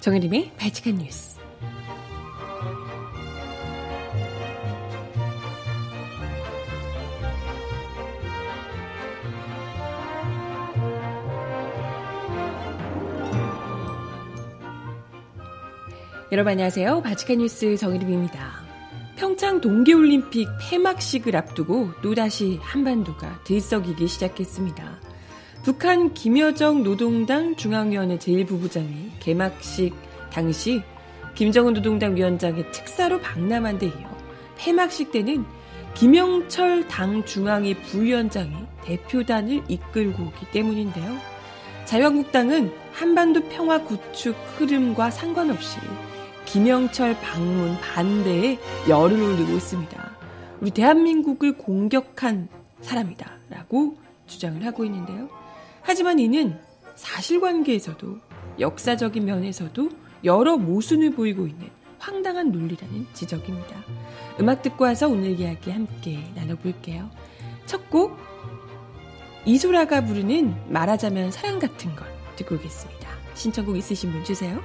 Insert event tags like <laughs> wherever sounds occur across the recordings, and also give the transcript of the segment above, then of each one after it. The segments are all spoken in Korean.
정혜림의 발칙한 뉴스. 여러분 안녕하세요. 바치칸 뉴스 정혜림입니다. 평창 동계올림픽 폐막식을 앞두고 또다시 한반도가 들썩이기 시작했습니다. 북한 김여정 노동당 중앙위원회 제1부부장이 개막식 당시 김정은 노동당 위원장의 특사로 방남한 데 이어 폐막식 때는 김영철 당 중앙위 부위원장이 대표단을 이끌고 오기 때문인데요. 자유한국당은 한반도 평화 구축 흐름과 상관없이 김영철 방문 반대에 열을 올리고 있습니다. 우리 대한민국을 공격한 사람이다. 라고 주장을 하고 있는데요. 하지만 이는 사실관계에서도 역사적인 면에서도 여러 모순을 보이고 있는 황당한 논리라는 지적입니다. 음악 듣고 와서 오늘 이야기 함께 나눠볼게요. 첫 곡, 이소라가 부르는 말하자면 사랑 같은 것 듣고 오겠습니다. 신청곡 있으신 분 주세요.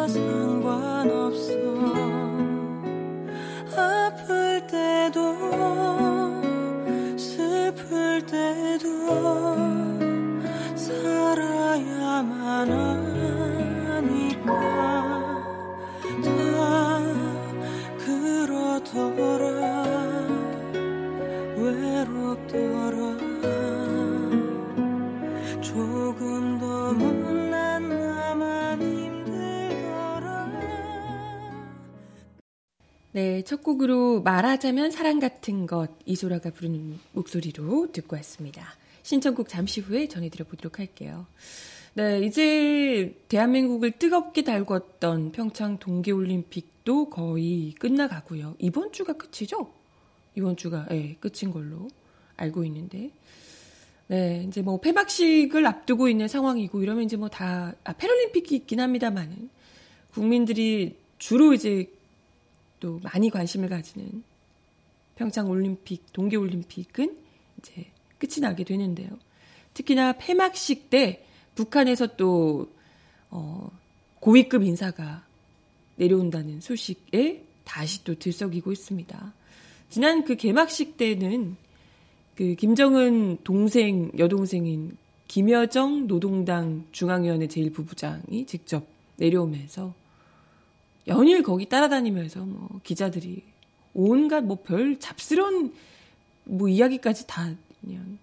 was 첫 곡으로 말하자면 사랑 같은 것 이소라가 부르는 목소리로 듣고 왔습니다. 신청곡 잠시 후에 전해드려 보도록 할게요. 네, 이제 대한민국을 뜨겁게 달궜던 평창 동계올림픽도 거의 끝나가고요. 이번 주가 끝이죠? 이번 주가 네, 끝인 걸로 알고 있는데. 네, 이제 뭐 폐막식을 앞두고 있는 상황이고 이러면 이제 뭐 다, 아, 패럴림픽이 있긴 합니다만은 국민들이 주로 이제 또 많이 관심을 가지는 평창 올림픽, 동계 올림픽은 이제 끝이 나게 되는데요. 특히나 폐막식 때 북한에서 또 어, 고위급 인사가 내려온다는 소식에 다시 또 들썩이고 있습니다. 지난 그 개막식 때는 그 김정은 동생 여동생인 김여정 노동당 중앙위원회 제1부부장이 직접 내려오면서 연일 거기 따라다니면서 뭐 기자들이 온갖 뭐 별 잡스러운 뭐 이야기까지 다 그냥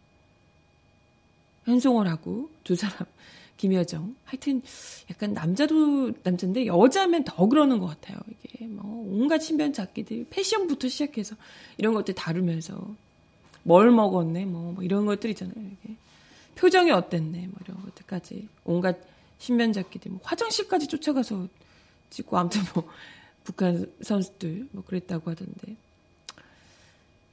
현송을 하고 두 사람 <laughs> 김여정. 하여튼 약간 남자도 남자인데 여자면 더 그러는 것 같아요. 이게 뭐 온갖 신변 잡기들 패션부터 시작해서 이런 것들 다루면서 뭘 먹었네 뭐, 뭐 이런 것들 있잖아요. 이게 표정이 어땠네 뭐 이런 것들까지 온갖 신변 잡기들 뭐 화장실까지 쫓아가서 찍고 아무튼 뭐 <laughs> 북한 선수들 뭐 그랬다고 하던데.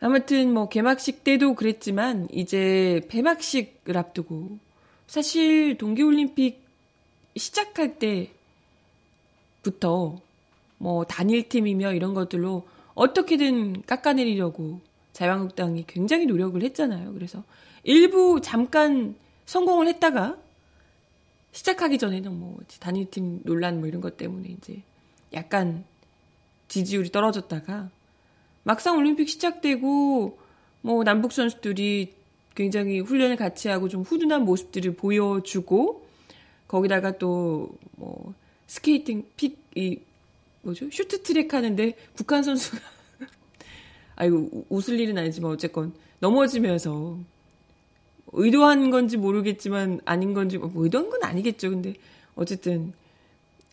아무튼 뭐 개막식 때도 그랬지만 이제 폐막식을 앞두고 사실 동계올림픽 시작할 때부터 뭐 단일팀이며 이런 것들로 어떻게든 깎아내리려고 자유한국당이 굉장히 노력을 했잖아요. 그래서 일부 잠깐 성공을 했다가 시작하기 전에는 뭐 단일팀 논란 뭐 이런 것 때문에 이제 약간 지지율이 떨어졌다가 막상 올림픽 시작되고 뭐 남북 선수들이 굉장히 훈련을 같이 하고 좀 후둔한 모습들을 보여주고 거기다가 또 뭐 스케이팅 픽 이 뭐죠? 쇼트 트랙 하는데 북한 선수가 <laughs> 아이고 웃을 일은 아니지만 어쨌건 넘어지면서 의도한 건지 모르겠지만 아닌 건지 뭐 의도한 건 아니겠죠. 근데 어쨌든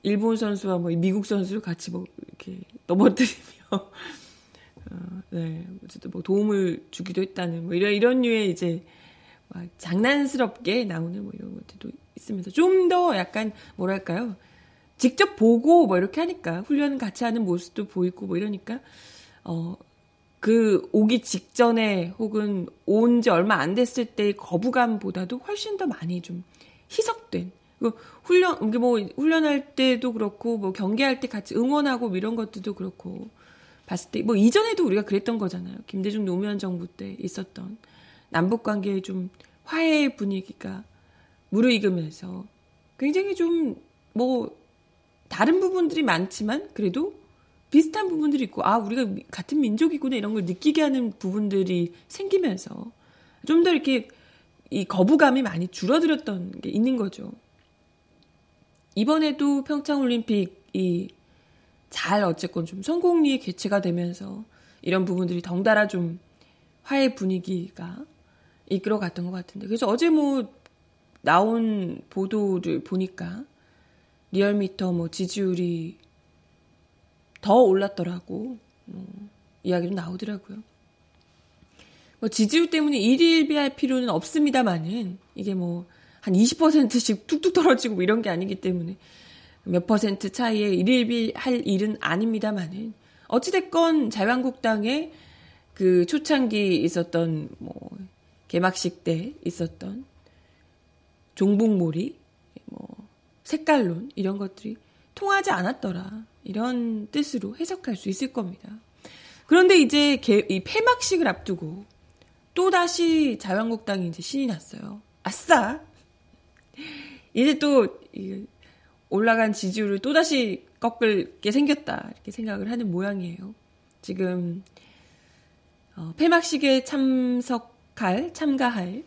일본 선수와 뭐 미국 선수를 같이 뭐 이렇게 넘어뜨리며 <laughs> 어, 네 어쨌든 뭐 도움을 주기도 했다는 뭐 이런 이런 류의 이제 막 장난스럽게 나오는 뭐 이런 것들도 있으면서 좀 더 약간 뭐랄까요 직접 보고 뭐 이렇게 하니까 훈련 같이 하는 모습도 보이고 뭐 이러니까 어. 그 오기 직전에 혹은 온 지 얼마 안 됐을 때의 거부감보다도 훨씬 더 많이 좀 희석된 그 훈련 뭐 훈련할 때도 그렇고 뭐 경기할 때 같이 응원하고 뭐 이런 것들도 그렇고 봤을 때 뭐 이전에도 우리가 그랬던 거잖아요. 김대중 노무현 정부 때 있었던 남북 관계의 좀 화해 분위기가 무르익으면서 굉장히 좀 뭐 다른 부분들이 많지만 그래도 비슷한 부분들이 있고 아 우리가 같은 민족이구나 이런 걸 느끼게 하는 부분들이 생기면서 좀 더 이렇게 이 거부감이 많이 줄어들었던 게 있는 거죠. 이번에도 평창 올림픽이 잘 어쨌건 좀 성공리에 개최가 되면서 이런 부분들이 덩달아 좀 화해 분위기가 이끌어 갔던 것 같은데 그래서 어제 뭐 나온 보도를 보니까 리얼미터 뭐 지지율이 더 올랐더라고 뭐 이야기도 나오더라고요. 뭐 지지율 때문에 일일비할 필요는 없습니다만은 이게 뭐 한 20%씩 툭툭 떨어지고 뭐 이런 게 아니기 때문에 몇 퍼센트 차이에 일일비 할 일은 아닙니다만은 어찌됐건 자유한국당의 그 초창기 있었던 뭐 개막식 때 있었던 종북몰이 뭐 색깔론 이런 것들이 통하지 않았더라 이런 뜻으로 해석할 수 있을 겁니다. 그런데 이제 개, 이 폐막식을 앞두고 또 다시 자유한국당이 이제 신이 났어요. 아싸! 이제 또 올라간 지지율을 또 다시 꺾을 게 생겼다 이렇게 생각을 하는 모양이에요. 지금 어, 폐막식에 참석할 참가할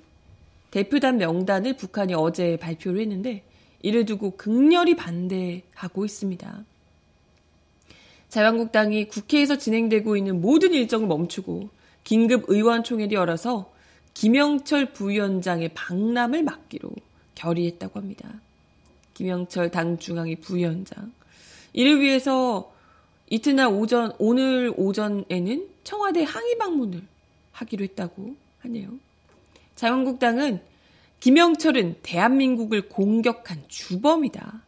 대표단 명단을 북한이 어제 발표를 했는데 이를 두고 극렬히 반대하고 있습니다. 자유한국당이 국회에서 진행되고 있는 모든 일정을 멈추고 긴급 의원총회를 열어서 김영철 부위원장의 방남을 막기로 결의했다고 합니다. 김영철 당중앙위 부위원장. 이를 위해서 이튿날 오전, 오늘 오전에는 청와대 항의 방문을 하기로 했다고 하네요. 자유한국당은 김영철은 대한민국을 공격한 주범이다.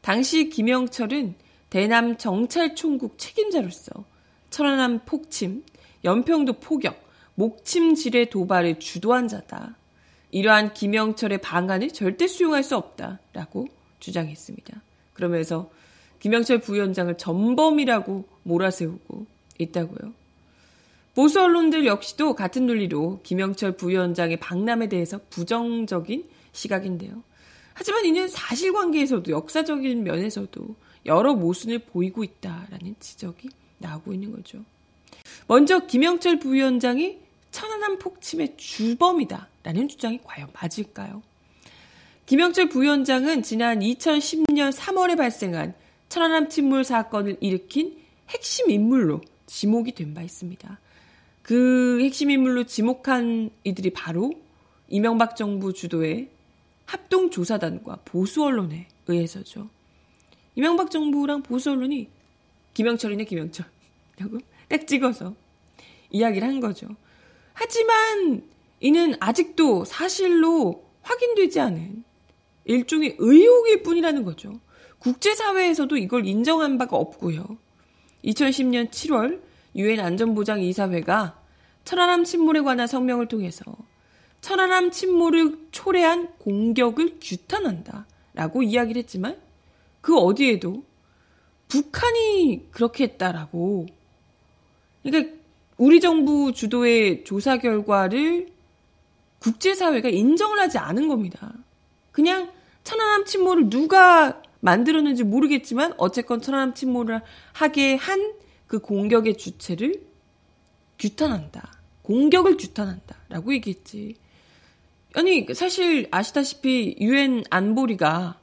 당시 김영철은 대남 정찰총국 책임자로서 천안함 폭침, 연평도 포격, 목침질의 도발을 주도한 자다. 이러한 김영철의 방안을 절대 수용할 수 없다라고 주장했습니다. 그러면서 김영철 부위원장을 전범이라고 몰아세우고 있다고요. 보수 언론들 역시도 같은 논리로 김영철 부위원장의 방남에 대해서 부정적인 시각인데요. 하지만 이는 사실관계에서도 역사적인 면에서도 여러 모순을 보이고 있다라는 지적이 나오고 있는 거죠. 먼저 김영철 부위원장이 천안함 폭침의 주범이다라는 주장이 과연 맞을까요? 김영철 부위원장은 지난 2010년 3월에 발생한 천안함 침몰 사건을 일으킨 핵심 인물로 지목이 된 바 있습니다. 그 핵심 인물로 지목한 이들이 바로 이명박 정부 주도의 합동조사단과 보수 언론에 의해서죠. 이명박 정부랑 보수 언론이 김영철이네 김영철 <laughs> 라고 딱 찍어서 이야기를 한 거죠. 하지만 이는 아직도 사실로 확인되지 않은 일종의 의혹일 뿐이라는 거죠. 국제사회에서도 이걸 인정한 바가 없고요. 2010년 7월 유엔 안전보장이사회가 천안함 침몰에 관한 성명을 통해서 천안함 침몰을 초래한 공격을 규탄한다 라고 이야기를 했지만 그 어디에도 북한이 그렇게 했다라고 그러니까 우리 정부 주도의 조사 결과를 국제사회가 인정을 하지 않은 겁니다. 그냥 천안함 침몰을 누가 만들었는지 모르겠지만 어쨌건 천안함 침몰을 하게 한 그 공격의 주체를 규탄한다. 공격을 규탄한다. 라고 얘기했지. 아니, 사실 아시다시피 유엔 안보리가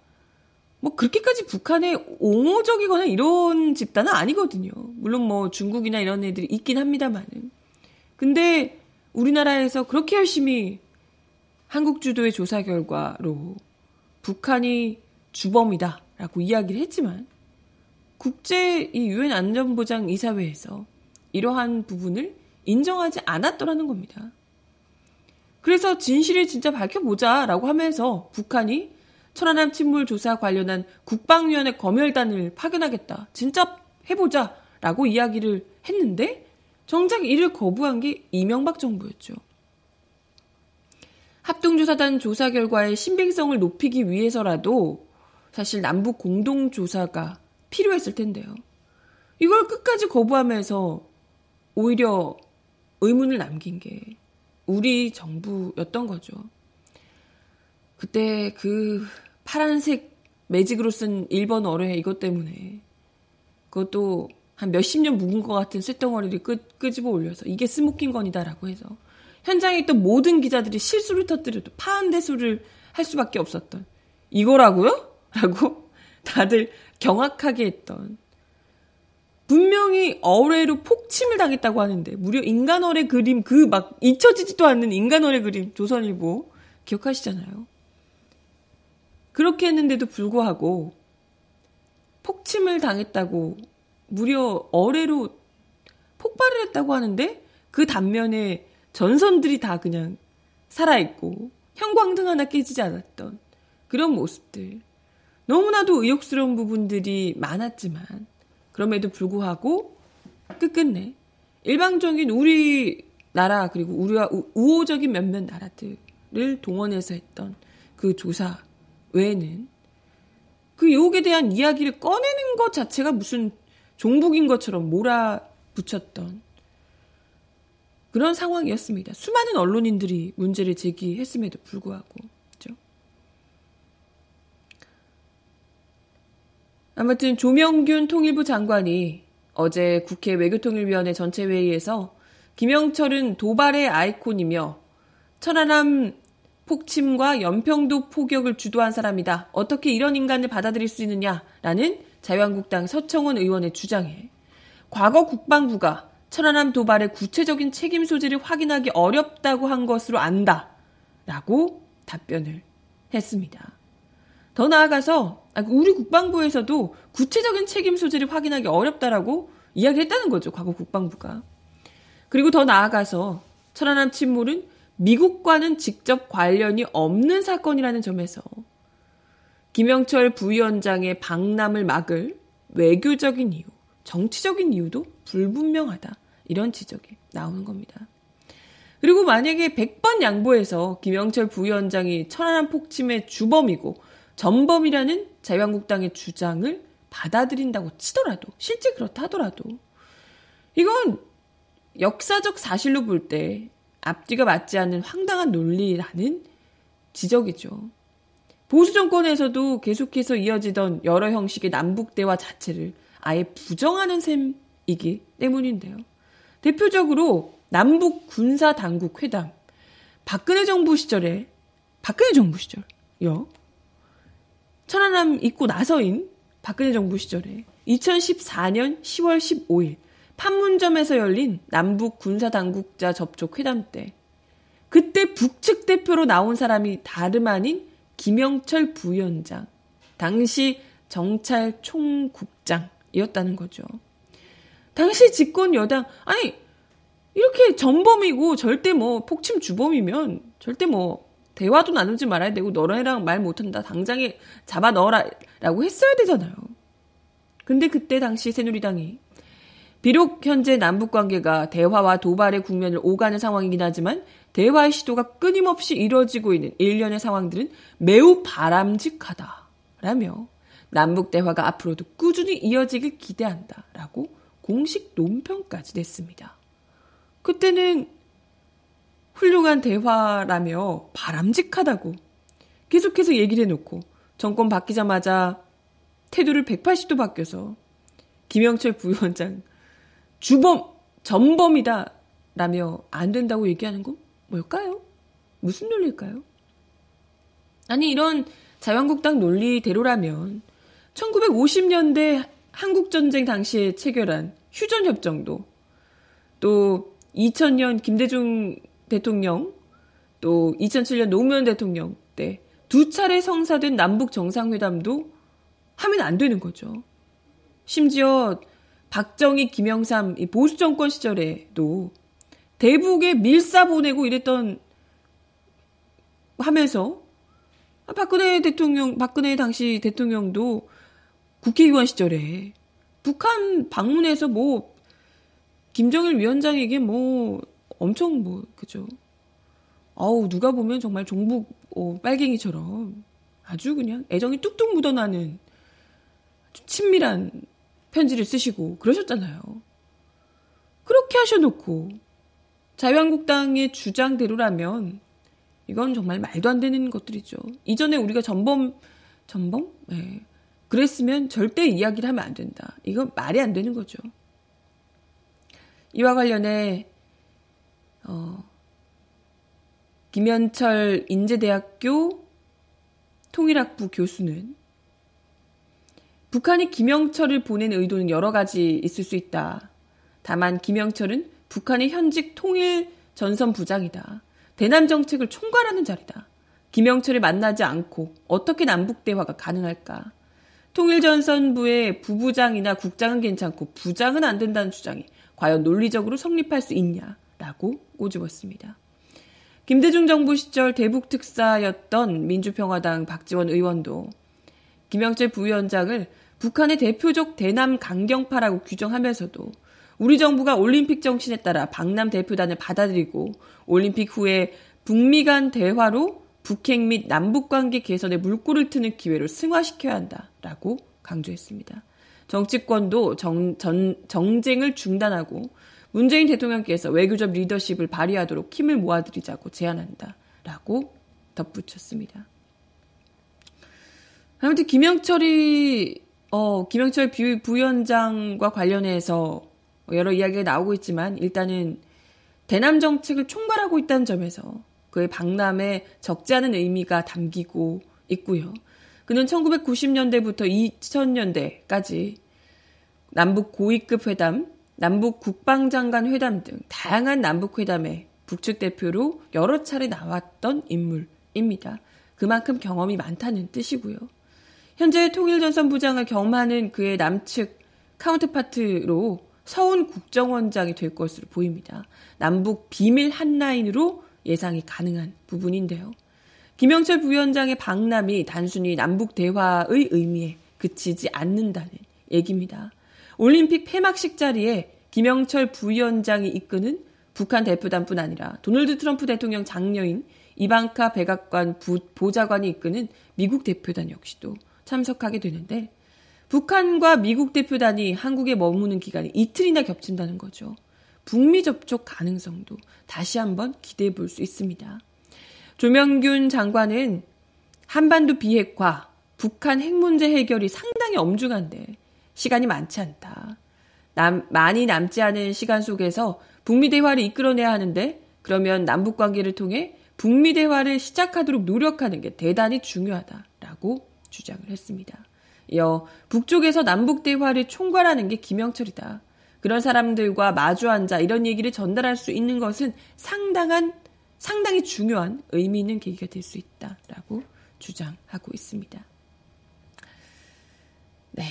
뭐 그렇게까지 북한에 옹호적이거나 이런 집단은 아니거든요. 물론 뭐 중국이나 이런 애들이 있긴 합니다만은. 근데 우리나라에서 그렇게 열심히 한국 주도의 조사 결과로 북한이 주범이다라고 이야기를 했지만 국제 이 유엔 안전보장 이사회에서 이러한 부분을 인정하지 않았더라는 겁니다. 그래서 진실을 진짜 밝혀보자라고 하면서 북한이 천안함 침몰 조사 관련한 국방위원회 검열단을 파견하겠다. 진짜 해보자 라고 이야기를 했는데 정작 이를 거부한 게 이명박 정부였죠. 합동조사단 조사 결과의 신빙성을 높이기 위해서라도 사실 남북 공동조사가 필요했을 텐데요. 이걸 끝까지 거부하면서 오히려 의문을 남긴 게 우리 정부였던 거죠. 그때 그 파란색 매직으로 쓴 1번 어뢰 이것 때문에 그것도 한 몇십 년 묵은 것 같은 쇳덩어리를 끄, 끄집어 올려서 이게 smoking gun이다라고 해서 현장에 있던 모든 기자들이 실소를 터뜨려도 파안대소를 할 수밖에 없었던 이거라고요? <laughs> 라고 다들 경악하게 했던 분명히 어뢰로 폭침을 당했다고 하는데 무려 인간어뢰 그림 그 막 잊혀지지도 않는 인간어뢰 그림 조선일보 기억하시잖아요. 그렇게 했는데도 불구하고 폭침을 당했다고 무려 어뢰로 폭발을 했다고 하는데 그 단면에 전선들이 다 그냥 살아있고 형광등 하나 깨지지 않았던 그런 모습들. 너무나도 의욕스러운 부분들이 많았지만 그럼에도 불구하고 끝끝내 일방적인 우리 나라 그리고 우리와 우호적인 몇몇 나라들을 동원해서 했던 그 조사 외에는 그 욕에 대한 이야기를 꺼내는 것 자체가 무슨 종북인 것처럼 몰아붙였던 그런 상황이었습니다. 수많은 언론인들이 문제를 제기했음에도 불구하고. 그렇죠? 아무튼 조명균 통일부 장관이 어제 국회 외교통일위원회 전체 회의에서 김영철은 도발의 아이콘이며 천안함 폭침과 연평도 포격을 주도한 사람이다. 어떻게 이런 인간을 받아들일 수 있느냐라는 자유한국당 서청원 의원의 주장에 과거 국방부가 천안함 도발의 구체적인 책임 소지를 확인하기 어렵다고 한 것으로 안다. 라고 답변을 했습니다. 더 나아가서 아, 우리 국방부에서도 구체적인 책임 소지를 확인하기 어렵다라고 이야기했다는 거죠. 과거 국방부가. 그리고 더 나아가서 천안함 침몰은 미국과는 직접 관련이 없는 사건이라는 점에서 김영철 부위원장의 방남을 막을 외교적인 이유, 정치적인 이유도 불분명하다. 이런 지적이 나오는 겁니다. 그리고 만약에 100번 양보해서 김영철 부위원장이 천안함 폭침의 주범이고 전범이라는 자유한국당의 주장을 받아들인다고 치더라도 실제 그렇다 하더라도 이건 역사적 사실로 볼 때 앞뒤가 맞지 않는 황당한 논리라는 지적이죠. 보수 정권에서도 계속해서 이어지던 여러 형식의 남북 대화 자체를 아예 부정하는 셈이기 때문인데요. 대표적으로 남북 군사 당국 회담. 박근혜 정부 시절에 박근혜 정부 시절요. 천안함 있고 나서인 박근혜 정부 시절에 2014년 10월 15일 판문점에서 열린 남북 군사 당국자 접촉 회담 때 그때 북측 대표로 나온 사람이 다름 아닌 김영철 부위원장, 당시 정찰 총국장이었다는 거죠. 당시 집권 여당 아니 이렇게 전범이고 절대 뭐 폭침 주범이면 절대 뭐 대화도 나누지 말아야 되고 너랑이랑 말 못한다 당장에 잡아 넣어라라고 했어야 되잖아요. 근데 그때 당시 새누리당이 비록 현재 남북 관계가 대화와 도발의 국면을 오가는 상황이긴 하지만 대화의 시도가 끊임없이 이루어지고 있는 일련의 상황들은 매우 바람직하다라며 남북 대화가 앞으로도 꾸준히 이어지길 기대한다라고 공식 논평까지 냈습니다. 그때는 훌륭한 대화라며 바람직하다고 계속해서 얘기를 해놓고 정권 바뀌자마자 태도를 180도 바뀌어서 김영철 부위원장 주범 전범이다 라며 안 된다고 얘기하는 건 뭘까요? 무슨 논리일까요? 아니 이런 자유한국당 논리대로라면 1950년대 한국전쟁 당시에 체결한 휴전협정도 또 2000년 김대중 대통령 또 2007년 노무현 대통령 때 두 차례 성사된 남북 정상회담도 하면 안 되는 거죠. 심지어 박정희, 김영삼 보수 정권 시절에도 대북에 밀사 보내고 이랬던 하면서 박근혜 대통령, 박근혜 당시 대통령도 국회의원 시절에 북한 방문해서 뭐 김정일 위원장에게 뭐 엄청 뭐 그죠 아우 누가 보면 정말 종북 어, 빨갱이처럼 아주 그냥 애정이 뚝뚝 묻어나는 친밀한 편지를 쓰시고 그러셨잖아요. 그렇게 하셔놓고 자유한국당의 주장대로라면 이건 정말 말도 안 되는 것들이죠. 이전에 우리가 전범 전범? 네. 그랬으면 절대 이야기를 하면 안 된다. 이건 말이 안 되는 거죠. 이와 관련해 어, 김현철 인제대학교 통일학부 교수는 북한이 김영철을 보낸 의도는 여러 가지 있을 수 있다. 다만 김영철은 북한의 현직 통일 전선 부장이다. 대남 정책을 총괄하는 자리다. 김영철을 만나지 않고 어떻게 남북 대화가 가능할까? 통일전선부의 부부장이나 국장은 괜찮고 부장은 안 된다는 주장이 과연 논리적으로 성립할 수 있냐 라고 꼬집었습니다. 김대중 정부 시절 대북 특사였던 민주평화당 박지원 의원도 김영철 부위원장을 북한의 대표적 대남 강경파라고 규정하면서도 우리 정부가 올림픽 정신에 따라 박남 대표단을 받아들이고 올림픽 후에 북미 간 대화로 북핵 및 남북 관계 개선에 물꼬를 트는 기회를 승화시켜야 한다라고 강조했습니다. 정치권도 정, 전, 정쟁을 중단하고 문재인 대통령께서 외교적 리더십을 발휘하도록 힘을 모아드리자고 제안한다 라고 덧붙였습니다. 아무튼 김영철이 어, 김영철 부위원장과 관련해서 여러 이야기가 나오고 있지만 일단은 대남 정책을 총괄하고 있다는 점에서 그의 방남에 적지 않은 의미가 담기고 있고요. 그는 1990년대부터 2000년대까지 남북 고위급 회담, 남북 국방장관 회담 등 다양한 남북 회담에 북측 대표로 여러 차례 나왔던 인물입니다. 그만큼 경험이 많다는 뜻이고요. 현재 통일전선 부장을 겸하는 그의 남측 카운트파트로 서훈 국정원장이 될 것으로 보입니다. 남북 비밀 한라인으로 예상이 가능한 부분인데요. 김영철 부위원장의 방남이 단순히 남북 대화의 의미에 그치지 않는다는 얘기입니다. 올림픽 폐막식 자리에 김영철 부위원장이 이끄는 북한 대표단뿐 아니라 도널드 트럼프 대통령 장녀인 이방카 백악관 부, 보좌관이 이끄는 미국 대표단 역시도 참석하게 되는데 북한과 미국 대표단이 한국에 머무는 기간이 이틀이나 겹친다는 거죠. 북미 접촉 가능성도 다시 한번 기대해 볼 수 있습니다. 조명균 장관은 한반도 비핵화, 북한 핵 문제 해결이 상당히 엄중한데 시간이 많지 않다. 남, 많이 남지 않은 시간 속에서 북미 대화를 이끌어내야 하는데 그러면 남북 관계를 통해 북미 대화를 시작하도록 노력하는 게 대단히 중요하다라고 주장을 했습니다. 이어 북쪽에서 남북 대화를 총괄하는 게 김영철이다. 그런 사람들과 마주 앉아 이런 얘기를 전달할 수 있는 것은 상당한 상당히 중요한 의미 있는 계기가 될 수 있다라고 주장하고 있습니다. 네.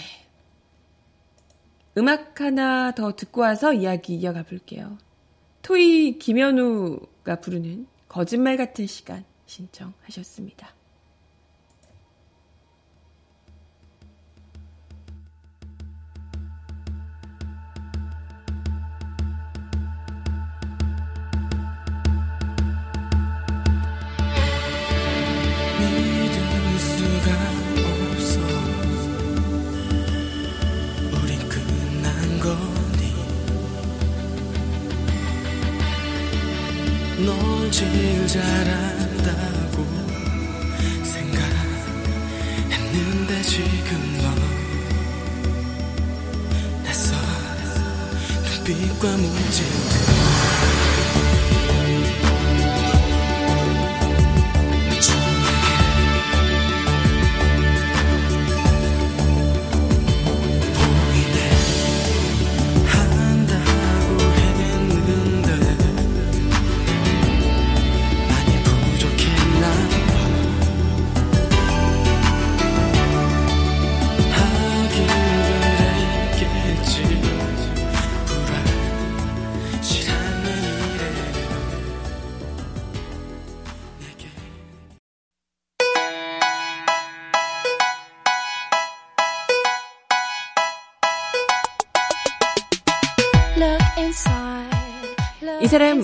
음악 하나 더 듣고 와서 이야기 이어가 볼게요. 토이 김현우가 부르는 거짓말 같은 시간 신청하셨습니다. 제일 잘한다고 생각했는데 지금 너 낯선 눈빛과 문제들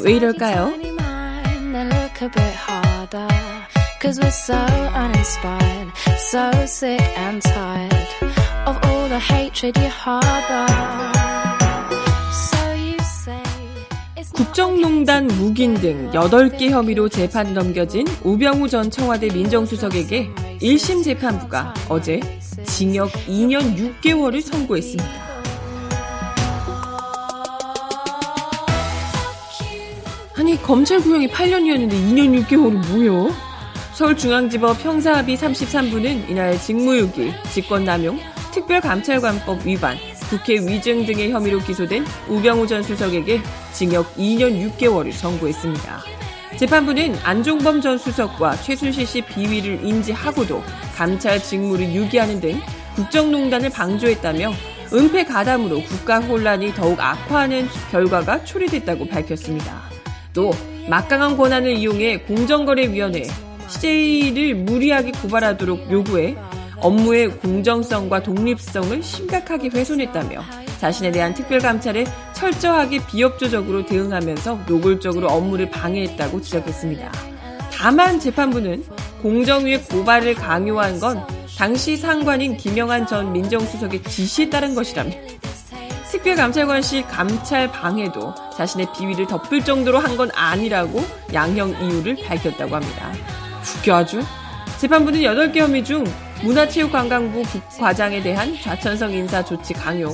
왜 이럴까요? Cause we're so uninspired, so sick and tired of all the hatred you harbor. So you say. 국정농단 묵인 등 8개 혐의로 재판 넘겨진 우병우 전 청와대 민정수석에게 1심 재판부가 어제 징역 2년 6개월을 선고했습니다. 아니 검찰 구형이 8년이었는데 2년 6개월은 뭐요? 서울중앙지법 형사합의 33부는 이날 직무유기, 직권남용, 특별감찰관법 위반, 국회 위증 등의 혐의로 기소된 우병우 전 수석에게 징역 2년 6개월을 선고했습니다. 재판부는 안종범 전 수석과 최순실 씨 비위를 인지하고도 감찰 직무를 유기하는 등 국정농단을 방조했다며 은폐 가담으로 국가 혼란이 더욱 악화하는 결과가 초래됐다고 밝혔습니다. 또 막강한 권한을 이용해 공정거래위원회 CJ를 무리하게 고발하도록 요구해 업무의 공정성과 독립성을 심각하게 훼손했다며 자신에 대한 특별감찰에 철저하게 비협조적으로 대응하면서 노골적으로 업무를 방해했다고 지적했습니다. 다만 재판부는 공정위의 고발을 강요한 건 당시 상관인 김영한 전 민정수석의 지시에 따른 것이라며 특별감찰관실 감찰 방해도 자신의 비위를 덮을 정도로 한 건 아니라고 양형 이유를 밝혔다고 합니다. 웃겨 아주. 재판부는 8개 혐의 중 문화체육관광부 과장에 대한 좌천성 인사 조치 강요,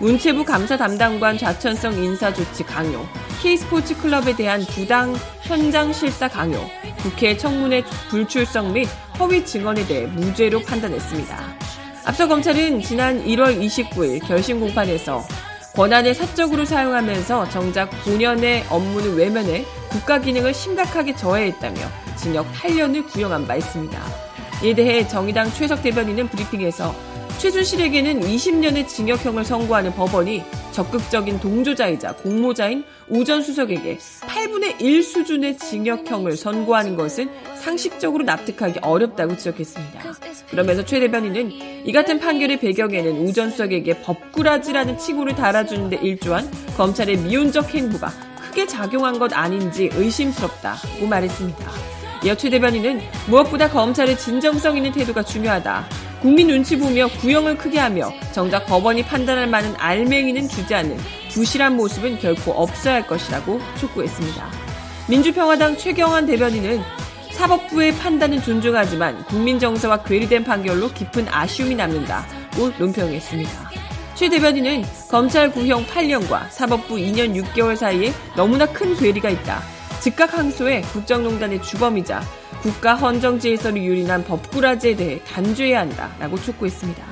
문체부 감사 담당관 좌천성 인사 조치 강요, K스포츠 클럽에 대한 부당 현장 실사 강요, 국회 청문회 불출석 및 허위 증언에 대해 무죄로 판단했습니다. 앞서 검찰은 지난 1월 29일 결심 공판에서 권한을 사적으로 사용하면서 정작 본연의 업무는 외면해 국가 기능을 심각하게 저해했다며 징역 8년을 구형한 바 있습니다. 이에 대해 정의당 최석 대변인은 브리핑에서 최순실에게는 20년의 징역형을 선고하는 법원이 적극적인 동조자이자 공모자인 우 전 수석에게 8분의 1 수준의 징역형을 선고하는 것은 상식적으로 납득하기 어렵다고 지적했습니다. 그러면서 최 대변인은 이 같은 판결의 배경에는 우 전 수석에게 법꾸라지라는 칭호를 달아주는 데 일조한 검찰의 미온적 행보가 크게 작용한 것 아닌지 의심스럽다고 말했습니다. 이어 최 대변인은 무엇보다 검찰의 진정성 있는 태도가 중요하다. 국민 눈치 보며 구형을 크게 하며 정작 법원이 판단할 만한 알맹이는 주지 않는 부실한 모습은 결코 없어야 할 것이라고 촉구했습니다. 민주평화당 최경환 대변인은 사법부의 판단은 존중하지만 국민 정서와 괴리된 판결로 깊은 아쉬움이 남는다고 논평했습니다. 최 대변인은 검찰 구형 8년과 사법부 2년 6개월 사이에 너무나 큰 괴리가 있다. 즉각 항소해 국정농단의 주범이자 국가 헌정 질서를 유린한 법꾸라지에 대해 단죄해야 한다라고 촉구했습니다.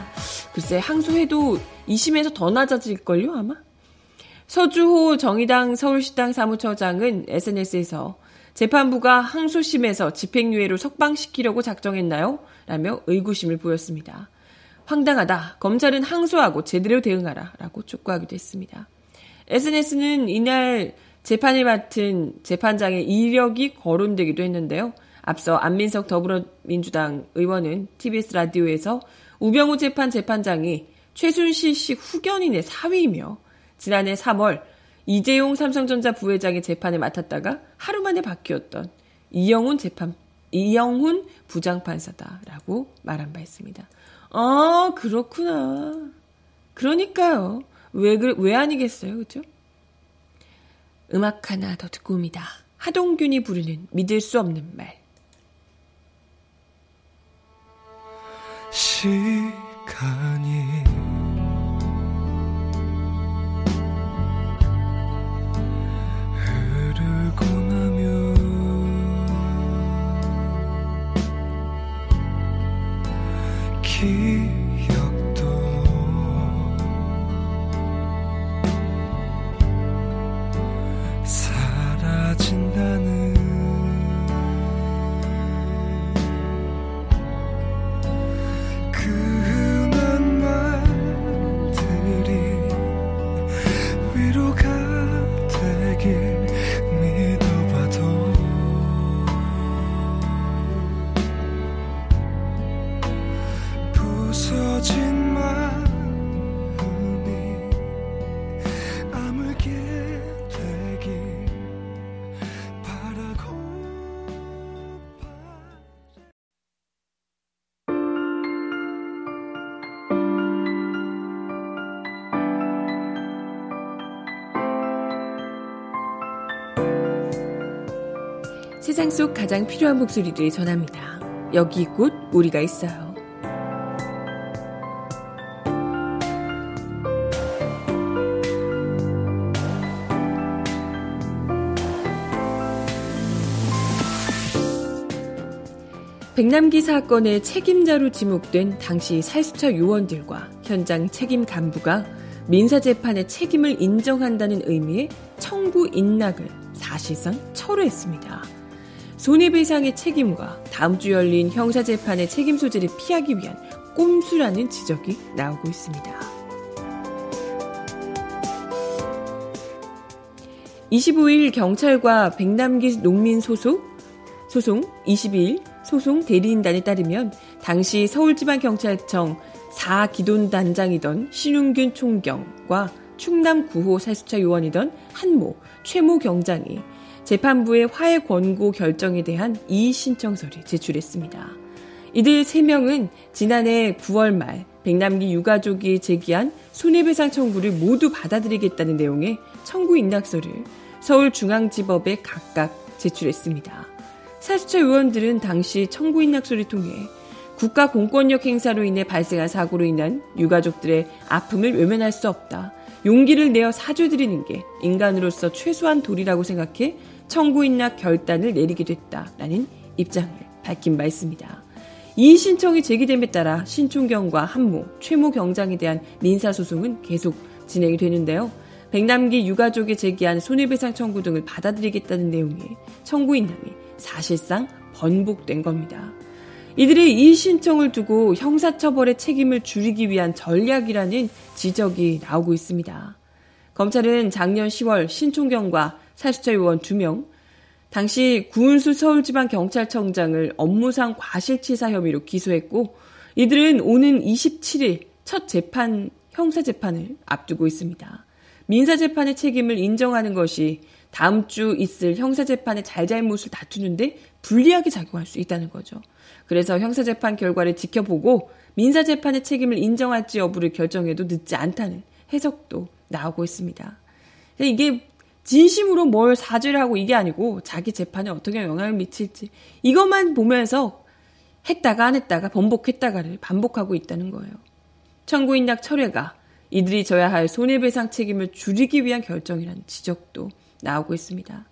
글쎄 항소해도 2심에서 더 낮아질걸요 아마? 서주호 정의당 서울시당 사무처장은 SNS에서 재판부가 항소심에서 집행유예로 석방시키려고 작정했나요? 라며 의구심을 보였습니다. 황당하다. 검찰은 항소하고 제대로 대응하라. 라고 촉구하기도 했습니다. SNS는 이날 재판을 맡은 재판장의 이력이 거론되기도 했는데요. 앞서 안민석 더불어민주당 의원은 TBS 라디오에서 우병우 재판 재판장이 최순실 씨 후견인의 사위이며 지난해 3월 이재용 삼성전자 부회장의 재판을 맡았다가 하루 만에 바뀌었던 이영훈 재판 이영훈 부장판사다라고 말한 바 있습니다. 아 그렇구나. 그러니까요. 왜, 왜 아니겠어요, 그죠? 음악 하나 더 듣고 옵니다. 하동균이 부르는 믿을 수 없는 말. 시간이 속 가장 필요한 목소리들을 전합니다. 여기 곧 우리가 있어요. 백남기 사건의 책임자로 지목된 당시 살수처 요원들과 현장 책임 간부가 민사재판의 책임을 인정한다는 의미의 청구 인락을 사실상 철회했습니다. 손해배상의 책임과 다음 주 열린 형사재판의 책임 소재를 피하기 위한 꼼수라는 지적이 나오고 있습니다. 25일 경찰과 백남기 농민 소속 소송 22일 소송 대리인단에 따르면 당시 서울지방경찰청 4기돈단장이던 신웅균 총경과 충남 9호 살수처 요원이던 한모, 최모 경장이 재판부의 화해 권고 결정에 대한 이의 신청서를 제출했습니다. 이들 3명은 지난해 9월 말 백남기 유가족이 제기한 손해배상 청구를 모두 받아들이겠다는 내용의 청구 인락서를 서울중앙지법에 각각 제출했습니다. 살수처 의원들은 당시 청구 인락서를 통해 국가 공권력 행사로 인해 발생한 사고로 인한 유가족들의 아픔을 외면할 수 없다. 용기를 내어 사죄드리는 게 인간으로서 최소한 도리라고 생각해 청구 인락 결단을 내리게 됐다라는 입장을 밝힌 바 있습니다. 이 신청이 제기됨에 따라 신총경과 한모, 최모 경장에 대한 민사소송은 계속 진행이 되는데요. 백남기 유가족이 제기한 손해배상 청구 등을 받아들이겠다는 내용의 청구 인락이 사실상 번복된 겁니다. 이들의 이 신청을 두고 형사처벌의 책임을 줄이기 위한 전략이라는 지적이 나오고 있습니다. 검찰은 작년 10월 신총경과 살수처 요원 2명, 당시 구은수 서울지방경찰청장을 업무상 과실치사 혐의로 기소했고, 이들은 오는 27일 첫 재판, 형사재판을 앞두고 있습니다. 민사재판의 책임을 인정하는 것이 다음 주 있을 형사재판의 잘잘못을 다투는데 불리하게 작용할 수 있다는 거죠. 그래서 형사재판 결과를 지켜보고 민사재판의 책임을 인정할지 여부를 결정해도 늦지 않다는 해석도 나오고 있습니다. 이게 진심으로 뭘 사죄를 하고 이게 아니고 자기 재판에 어떻게 영향을 미칠지 이것만 보면서 했다가 안 했다가 번복했다가를 반복하고 있다는 거예요. 청구인락 철회가 이들이 져야 할 손해배상 책임을 줄이기 위한 결정이라는 지적도 나오고 있습니다.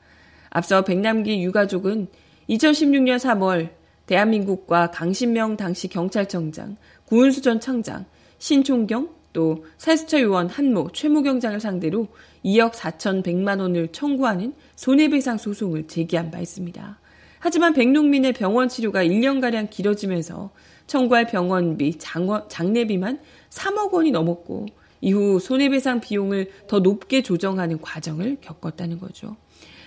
앞서 백남기 유가족은 2016년 3월 대한민국과 강신명 당시 경찰청장, 구은수 전 청장, 신총경, 또 살수처 요원 한모, 최모 경장을 상대로 2억 4천100만 원을 청구하는 손해배상 소송을 제기한 바 있습니다. 하지만 백농민의 병원 치료가 1년가량 길어지면서 청구할 병원비, 장원, 장례비만 3억 원이 넘었고 이후 손해배상 비용을 더 높게 조정하는 과정을 겪었다는 거죠.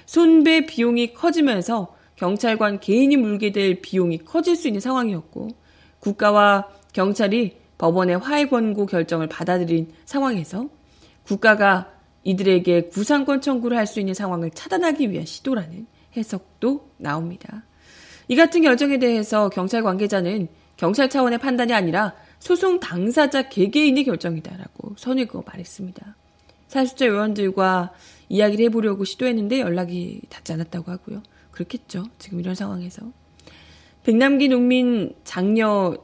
손배 비용이 커지면서 경찰관 개인이 물게 될 비용이 커질 수 있는 상황이었고 국가와 경찰이 법원의 화해 권고 결정을 받아들인 상황에서 국가가 이들에게 구상권 청구를 할 수 있는 상황을 차단하기 위한 시도라는 해석도 나옵니다. 이 같은 결정에 대해서 경찰 관계자는 경찰 차원의 판단이 아니라 소송 당사자 개개인의 결정이다라고 선을 그어 말했습니다. 사수자 의원들과 이야기를 해보려고 시도했는데 연락이 닿지 않았다고 하고요. 그렇겠죠. 지금 이런 상황에서. 백남기 농민 장녀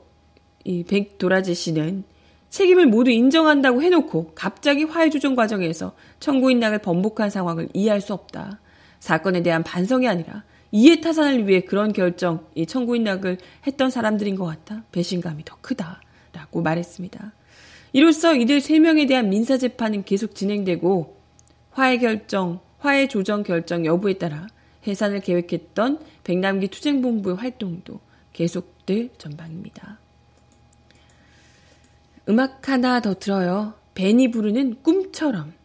이 백도라지 씨는 책임을 모두 인정한다고 해놓고 갑자기 화해 조정 과정에서 청구인락을 번복한 상황을 이해할 수 없다. 사건에 대한 반성이 아니라 이해 타산을 위해 그런 결정, 이 청구인락을 했던 사람들인 것 같다. 배신감이 더 크다. 라고 말했습니다. 이로써 이들 3명에 대한 민사 재판은 계속 진행되고 화해 결정, 화해 조정 결정 여부에 따라 해산을 계획했던 백남기 투쟁본부의 활동도 계속될 전방입니다. 음악 하나 더 들어요. 벤이 부르는 꿈처럼.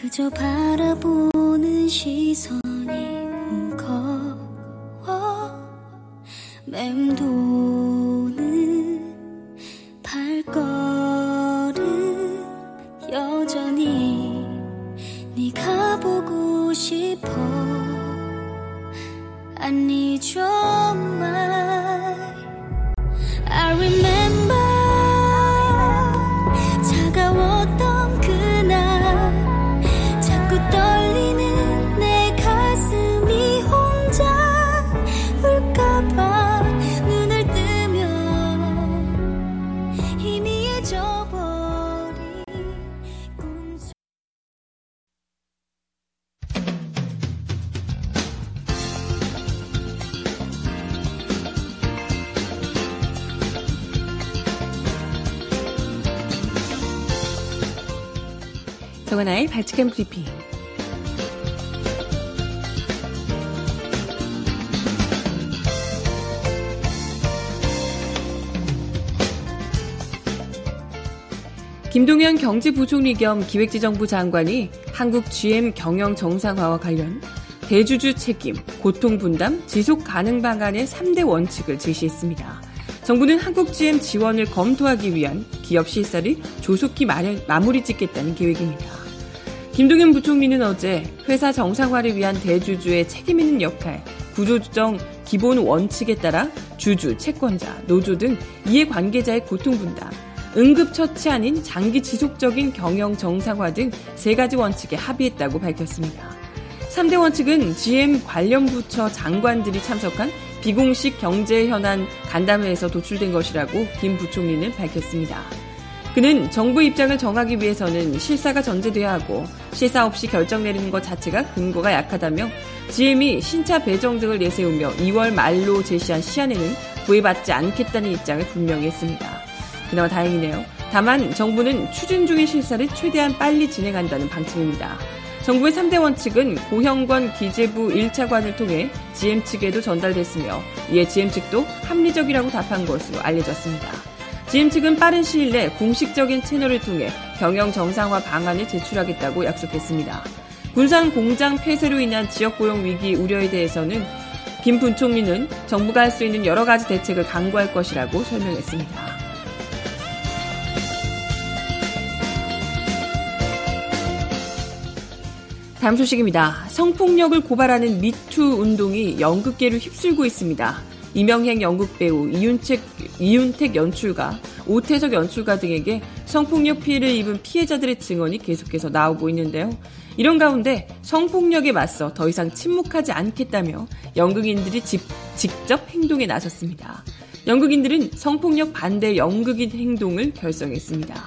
그저 바라보는 시선 발칙한 브리핑. 김동연 경제부총리 겸 기획재정부 장관이 한국 GM 경영 정상화와 관련 대주주 책임, 고통 분담, 지속 가능 방안의 3대 원칙을 제시했습니다. 정부는 한국 GM 지원을 검토하기 위한 기업 실사를 조속히 마무리 짓겠다는 계획입니다. 김동연 부총리는 어제 회사 정상화를 위한 대주주의 책임 있는 역할, 구조조정 기본 원칙에 따라 주주, 채권자, 노조 등 이해관계자의 고통 분담, 응급처치 아닌 장기 지속적인 경영 정상화 등 세 가지 원칙에 합의했다고 밝혔습니다. 3대 원칙은 GM 관련 부처 장관들이 참석한 비공식 경제 현안 간담회에서 도출된 것이라고 김 부총리는 밝혔습니다. 그는 정부 입장을 정하기 위해서는 실사가 전제돼야 하고 실사 없이 결정 내리는 것 자체가 근거가 약하다며 GM이 신차 배정 등을 내세우며 2월 말로 제시한 시한에는 구애받지 않겠다는 입장을 분명히 했습니다. 그나마 다행이네요. 다만 정부는 추진 중인 실사를 최대한 빨리 진행한다는 방침입니다. 정부의 3대 원칙은 고형권 기재부 1차관을 통해 GM 측에도 전달됐으며 이에 GM 측도 합리적이라고 답한 것으로 알려졌습니다. GM 측은 빠른 시일 내 공식적인 채널을 통해 경영 정상화 방안을 제출하겠다고 약속했습니다. 군산 공장 폐쇄로 인한 지역 고용 위기 우려에 대해서는 김 부총리는 정부가 할 수 있는 여러 가지 대책을 강구할 것이라고 설명했습니다. 다음 소식입니다. 성폭력을 고발하는 미투 운동이 연극계를 휩쓸고 있습니다. 이명행 연극 배우, 이윤택, 이윤택 연출가, 오태석 연출가 등에게 성폭력 피해를 입은 피해자들의 증언이 계속해서 나오고 있는데요. 이런 가운데 성폭력에 맞서 더 이상 침묵하지 않겠다며 연극인들이 집, 직접 행동에 나섰습니다. 연극인들은 성폭력 반대 연극인 행동을 결성했습니다.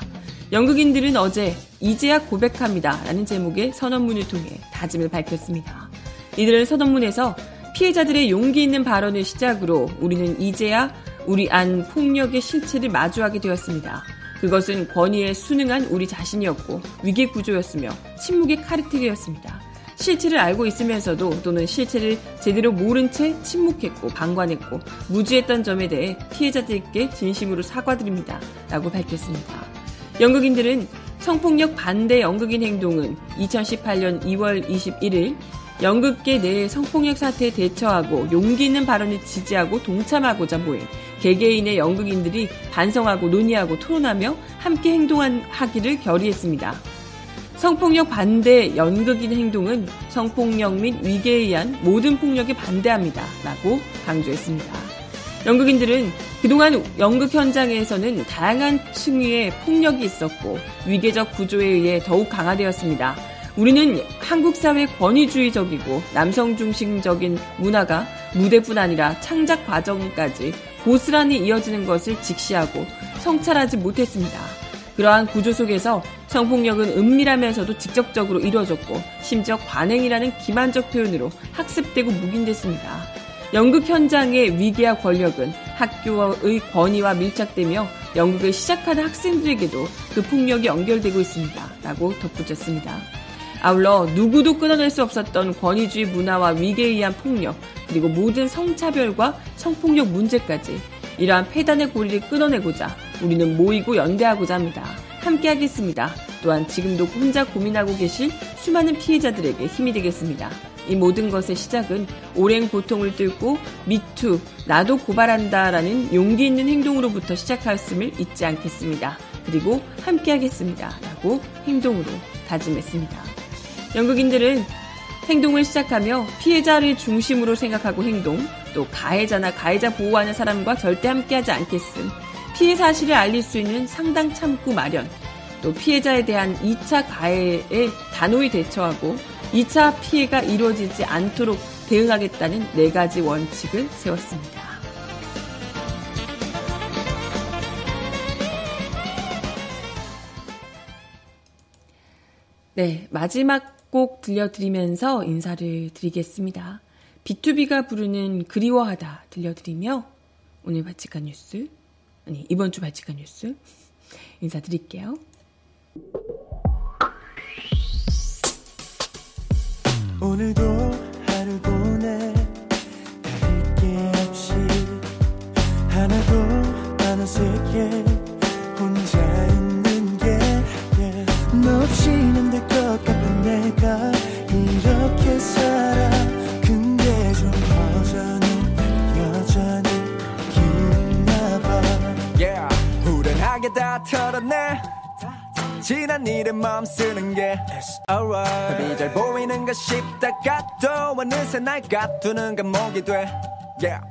연극인들은 어제 이제야 고백합니다. 라는 제목의 선언문을 통해 다짐을 밝혔습니다. 이들은 선언문에서 피해자들의 용기 있는 발언을 시작으로 우리는 이제야 우리 안 폭력의 실체를 마주하게 되었습니다. 그것은 권위에 순응한 우리 자신이었고 위기 구조였으며 침묵의 카르텔이었습니다. 실체를 알고 있으면서도 또는 실체를 제대로 모른 채 침묵했고 방관했고 무지했던 점에 대해 피해자들께 진심으로 사과드립니다. 라고 밝혔습니다. 연극인들은 성폭력 반대 연극인 행동은 2018년 2월 21일 연극계 내 성폭력 사태에 대처하고 용기 있는 발언을 지지하고 동참하고자 모인 개개인의 연극인들이 반성하고 논의하고 토론하며 함께 행동하기를 결의했습니다. 성폭력 반대 연극인 행동은 성폭력 및 위계에 의한 모든 폭력에 반대합니다. 라고 강조했습니다. 연극인들은 그동안 연극 현장에서는 다양한 층위의 폭력이 있었고 위계적 구조에 의해 더욱 강화되었습니다. 우리는 한국 사회 권위주의적이고 남성 중심적인 문화가 무대뿐 아니라 창작 과정까지 고스란히 이어지는 것을 직시하고 성찰하지 못했습니다. 그러한 구조 속에서 성폭력은 은밀하면서도 직접적으로 이루어졌고 심지어 관행이라는 기만적 표현으로 학습되고 묵인됐습니다. 연극 현장의 위계와 권력은 학교의 권위와 밀착되며 연극을 시작하는 학생들에게도 그 폭력이 연결되고 있습니다. 라고 덧붙였습니다. 아울러 누구도 끊어낼 수 없었던 권위주의 문화와 위계에 의한 폭력, 그리고 모든 성차별과 성폭력 문제까지 이러한 폐단의 고리를 끊어내고자 우리는 모이고 연대하고자 합니다. 함께 하겠습니다. 또한 지금도 혼자 고민하고 계실 수많은 피해자들에게 힘이 되겠습니다. 이 모든 것의 시작은 오랜 고통을 뚫고 미투, 나도 고발한다라는 용기 있는 행동으로부터 시작하였음을 잊지 않겠습니다. 그리고 함께하겠습니다. 라고 행동으로 다짐했습니다. 영국인들은 행동을 시작하며 피해자를 중심으로 생각하고 행동, 또 가해자나 가해자 보호하는 사람과 절대 함께하지 않겠음, 피해 사실을 알릴 수 있는 상당 참고 마련, 또 피해자에 대한 2차 가해에 단호히 대처하고 2차 피해가 이루어지지 않도록 대응하겠다는 네 가지 원칙을 세웠습니다. 네, 마지막 곡 들려드리면서 인사를 드리겠습니다. B2B가 부르는 그리워하다 들려드리며 오늘 발칙한 뉴스, 아니, 이번 주 발칙한 뉴스 인사드릴게요. 오늘도 하루 보내 다를 게 없이 하나도 안 어색해 내가 이렇게 살아 근데 좀 여전히 여전히 기나 봐 yeah. 후련하게 다 털어내 지난 일에 마음 쓰는 게 It's alright 답이 잘 보이는가 싶다가 또 어느새 날 가두는 감목이 돼 yeah.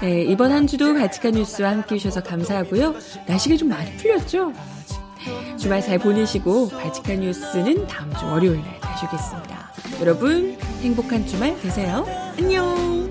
네, 이번 한 주도 바치칸 뉴스와 함께 해주셔서 감사하고요. 날씨가 좀 많이 풀렸죠? 주말 잘 보내시고 바치칸 뉴스는 다음 주 월요일 날 다시 오겠습니다. 여러분 행복한 주말 되세요. 안녕.